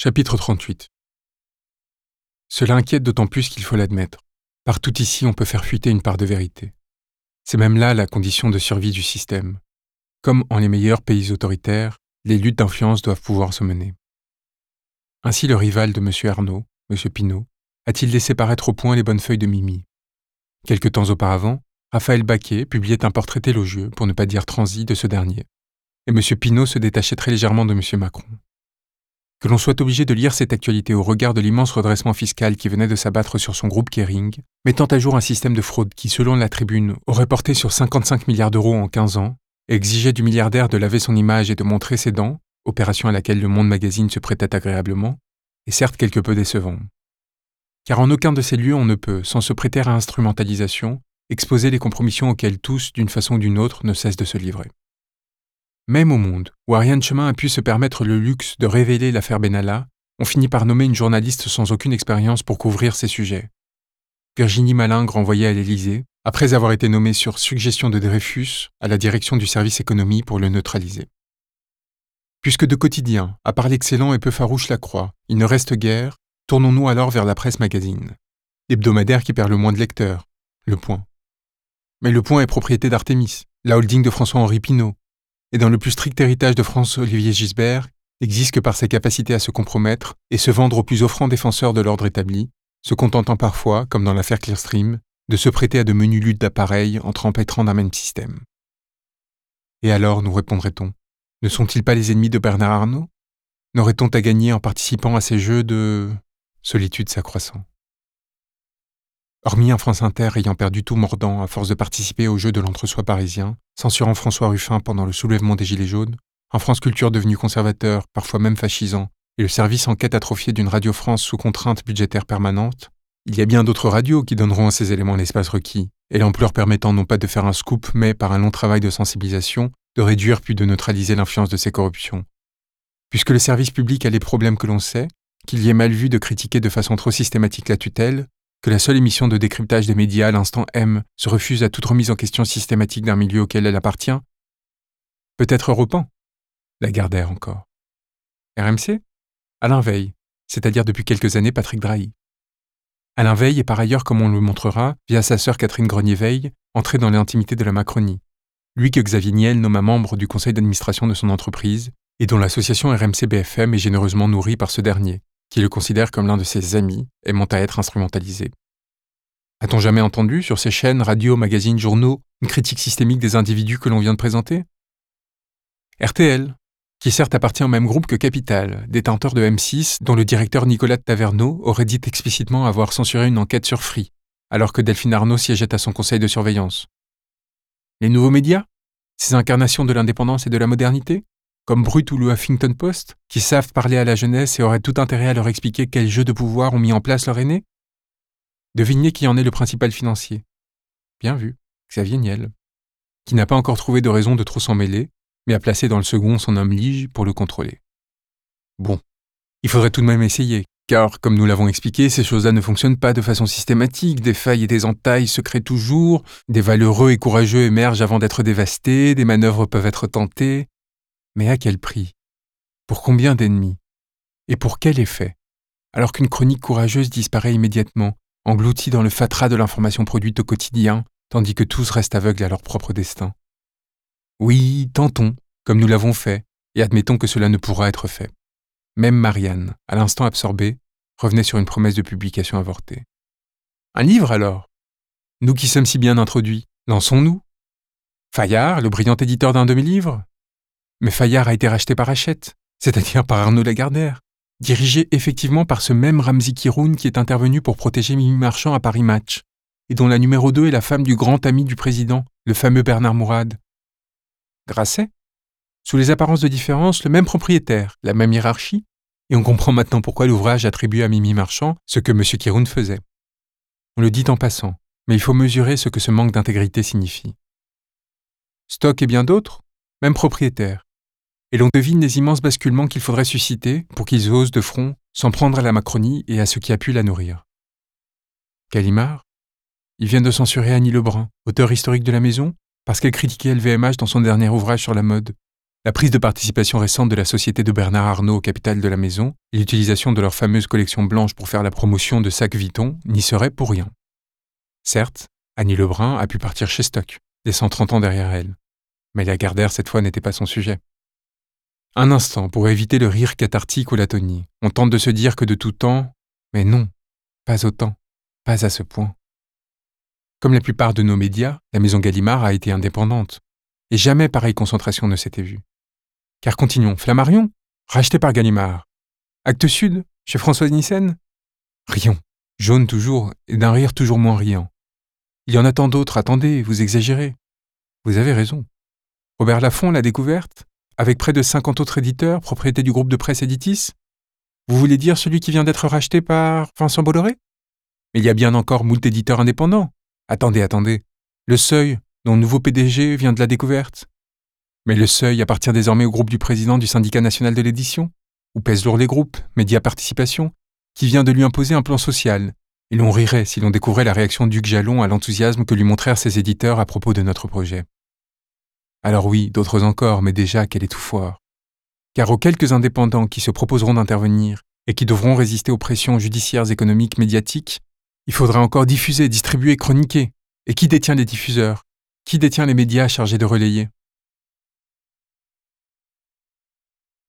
Chapitre 38 Cela inquiète d'autant plus qu'il faut l'admettre. Partout ici, on peut faire fuiter une part de vérité. C'est même là la condition de survie du système. Comme en les meilleurs pays autoritaires, les luttes d'influence doivent pouvoir se mener. Ainsi le rival de M. Arnaud, M. Pinault, a-t-il laissé paraître au point les bonnes feuilles de Mimi. Quelque temps auparavant, Raphaël Baquet publiait un portrait élogieux, pour ne pas dire transi, de ce dernier. Et M. Pinault se détachait très légèrement de M. Macron. Que l'on soit obligé de lire cette actualité au regard de l'immense redressement fiscal qui venait de s'abattre sur son groupe Kering, mettant à jour un système de fraude qui, selon la tribune, aurait porté sur 55 milliards d'euros en 15 ans, exigeait du milliardaire de laver son image et de montrer ses dents, opération à laquelle le Monde Magazine se prêtait agréablement, est certes quelque peu décevant. Car en aucun de ces lieux on ne peut, sans se prêter à instrumentalisation, exposer les compromissions auxquelles tous, d'une façon ou d'une autre, ne cessent de se livrer. Même au monde, où Ariane Chemin a pu se permettre le luxe de révéler l'affaire Benalla, on finit par nommer une journaliste sans aucune expérience pour couvrir ces sujets. Virginie Malingre envoyée à l'Élysée, après avoir été nommée sur suggestion de Dreyfus à la direction du service économie pour le neutraliser. Puisque de quotidien, à part l'excellent et peu farouche La Croix, il ne reste guère, tournons-nous alors vers la presse magazine. L'hebdomadaire qui perd le moins de lecteurs, Le Point. Mais Le Point est propriété d'Artémis, la holding de François-Henri Pinault, et dans le plus strict héritage de France-Olivier Gisbert, n'existe que par sa capacité à se compromettre et se vendre aux plus offrants défenseurs de l'ordre établi, se contentant parfois, comme dans l'affaire Clearstream, de se prêter à de menus luttes d'appareils en trempétrant d'un même système. Et alors, nous répondrait-on, ne sont-ils pas les ennemis de Bernard Arnault? N'aurait-on à gagner en participant à ces jeux de solitude s'accroissant Hormis un France Inter ayant perdu tout mordant à force de participer au jeu de l'entre-soi parisien, censurant François Ruffin pendant le soulèvement des Gilets jaunes, un France Culture devenu conservateur, parfois même fascisant, et le service en quête atrophié d'une Radio France sous contrainte budgétaire permanente, il y a bien d'autres radios qui donneront à ces éléments l'espace requis, et l'ampleur permettant non pas de faire un scoop, mais par un long travail de sensibilisation, de réduire puis de neutraliser l'influence de ces corruptions. Puisque le service public a les problèmes que l'on sait, qu'il y ait mal vu de critiquer de façon trop systématique la tutelle, que la seule émission de décryptage des médias à l'instant M se refuse à toute remise en question systématique d'un milieu auquel elle appartient Peut-être Europan Lagardère encore. RMC Alain Veil, c'est-à-dire depuis quelques années Patrick Drahi. Alain Veil est par ailleurs, comme on le montrera, via sa sœur Catherine Grenier-Veil, entré dans l'intimité de la Macronie. Lui que Xavier Niel nomma membre du conseil d'administration de son entreprise et dont l'association RMC-BFM est généreusement nourrie par ce dernier, qui le considère comme l'un de ses amis, aimant à être instrumentalisé. A-t-on jamais entendu sur ces chaînes, radios, magazines, journaux, une critique systémique des individus que l'on vient de présenter? RTL, qui certes appartient au même groupe que Capital, détenteur de M6, dont le directeur Nicolas de Taverneau aurait dit explicitement avoir censuré une enquête sur Free, alors que Delphine Arnaud siégeait à son conseil de surveillance. Les nouveaux médias? Ces incarnations de l'indépendance et de la modernité? Comme Brut ou le Huffington Post, qui savent parler à la jeunesse et auraient tout intérêt à leur expliquer quels jeux de pouvoir ont mis en place leur aîné? Devinez qui en est le principal financier. Bien vu, Xavier Niel, qui n'a pas encore trouvé de raison de trop s'en mêler, mais a placé dans le second son homme Lige pour le contrôler. Bon, il faudrait tout de même essayer, car, comme nous l'avons expliqué, ces choses-là ne fonctionnent pas de façon systématique, des failles et des entailles se créent toujours, des valeureux et courageux émergent avant d'être dévastés, des manœuvres peuvent être tentées, mais à quel prix? Pour combien d'ennemis? Et pour quel effet? Alors qu'une chronique courageuse disparaît immédiatement, engloutie dans le fatras de l'information produite au quotidien, tandis que tous restent aveugles à leur propre destin. Oui, tentons, comme nous l'avons fait, et admettons que cela ne pourra être fait. Même Marianne, à l'instant absorbée, revenait sur une promesse de publication avortée. Un livre alors? Nous qui sommes si bien introduits, lançons-nous? Fayard, le brillant éditeur d'un demi-livre? Mais Fayard a été racheté par Hachette, c'est-à-dire par Arnaud Lagardère, dirigé effectivement par ce même Ramzi Kiroun qui est intervenu pour protéger Mimi Marchand à Paris Match, et dont la numéro 2 est la femme du grand ami du président, le fameux Bernard Mourad. Grasset? Sous les apparences de différence, le même propriétaire, la même hiérarchie, et on comprend maintenant pourquoi l'ouvrage attribue à Mimi Marchand ce que M. Kiroun faisait. On le dit en passant, mais il faut mesurer ce que ce manque d'intégrité signifie. Stock et bien d'autres, même propriétaire, et l'on devine les immenses basculements qu'il faudrait susciter pour qu'ils osent de front s'en prendre à la Macronie et à ce qui a pu la nourrir. Calimard Il vient de censurer Annie Lebrun, auteur historique de la maison, parce qu'elle critiquait LVMH dans son dernier ouvrage sur la mode. la prise de participation récente de la société de Bernard Arnault au capital de la maison et l'utilisation de leur fameuse collection blanche pour faire la promotion de sacs Vuitton n'y seraient pour rien. Certes, Annie Lebrun a pu partir chez Stock, laissant 30 ans derrière elle. Mais la Gardère, cette fois, n'était pas son sujet. Un instant, pour éviter le rire cathartique ou l'atonie, on tente de se dire que de tout temps, mais non, pas autant, pas à ce point. Comme la plupart de nos médias, la maison Gallimard a été indépendante, et jamais pareille concentration ne s'était vue. Car continuons, Flammarion, racheté par Gallimard. Acte Sud, chez Françoise Nissen? Rions, jaune toujours, et d'un rire toujours moins riant. Il y en a tant d'autres, attendez, vous exagérez. Vous avez raison. Robert Laffont l'a découverte, avec près de 50 autres éditeurs, propriété du groupe de presse Editis? Vous voulez dire celui qui vient d'être racheté par Vincent Bolloré? Mais il y a bien encore moult éditeurs indépendants. Attendez, attendez. Le Seuil, dont le nouveau PDG vient de la découverte. Mais le Seuil appartient désormais au groupe du président du syndicat national de l'édition, où pèsent lourd les groupes, Média Participation, qui vient de lui imposer un plan social, et l'on rirait si l'on découvrait la réaction d'Hugues Jalon à l'enthousiasme que lui montrèrent ses éditeurs à propos de notre projet. Alors oui, d'autres encore, mais déjà qu'elle est tout fort. Car aux quelques indépendants qui se proposeront d'intervenir et qui devront résister aux pressions judiciaires, économiques, médiatiques, il faudra encore diffuser, distribuer, chroniquer. Et qui détient les diffuseurs? Qui détient les médias chargés de relayer?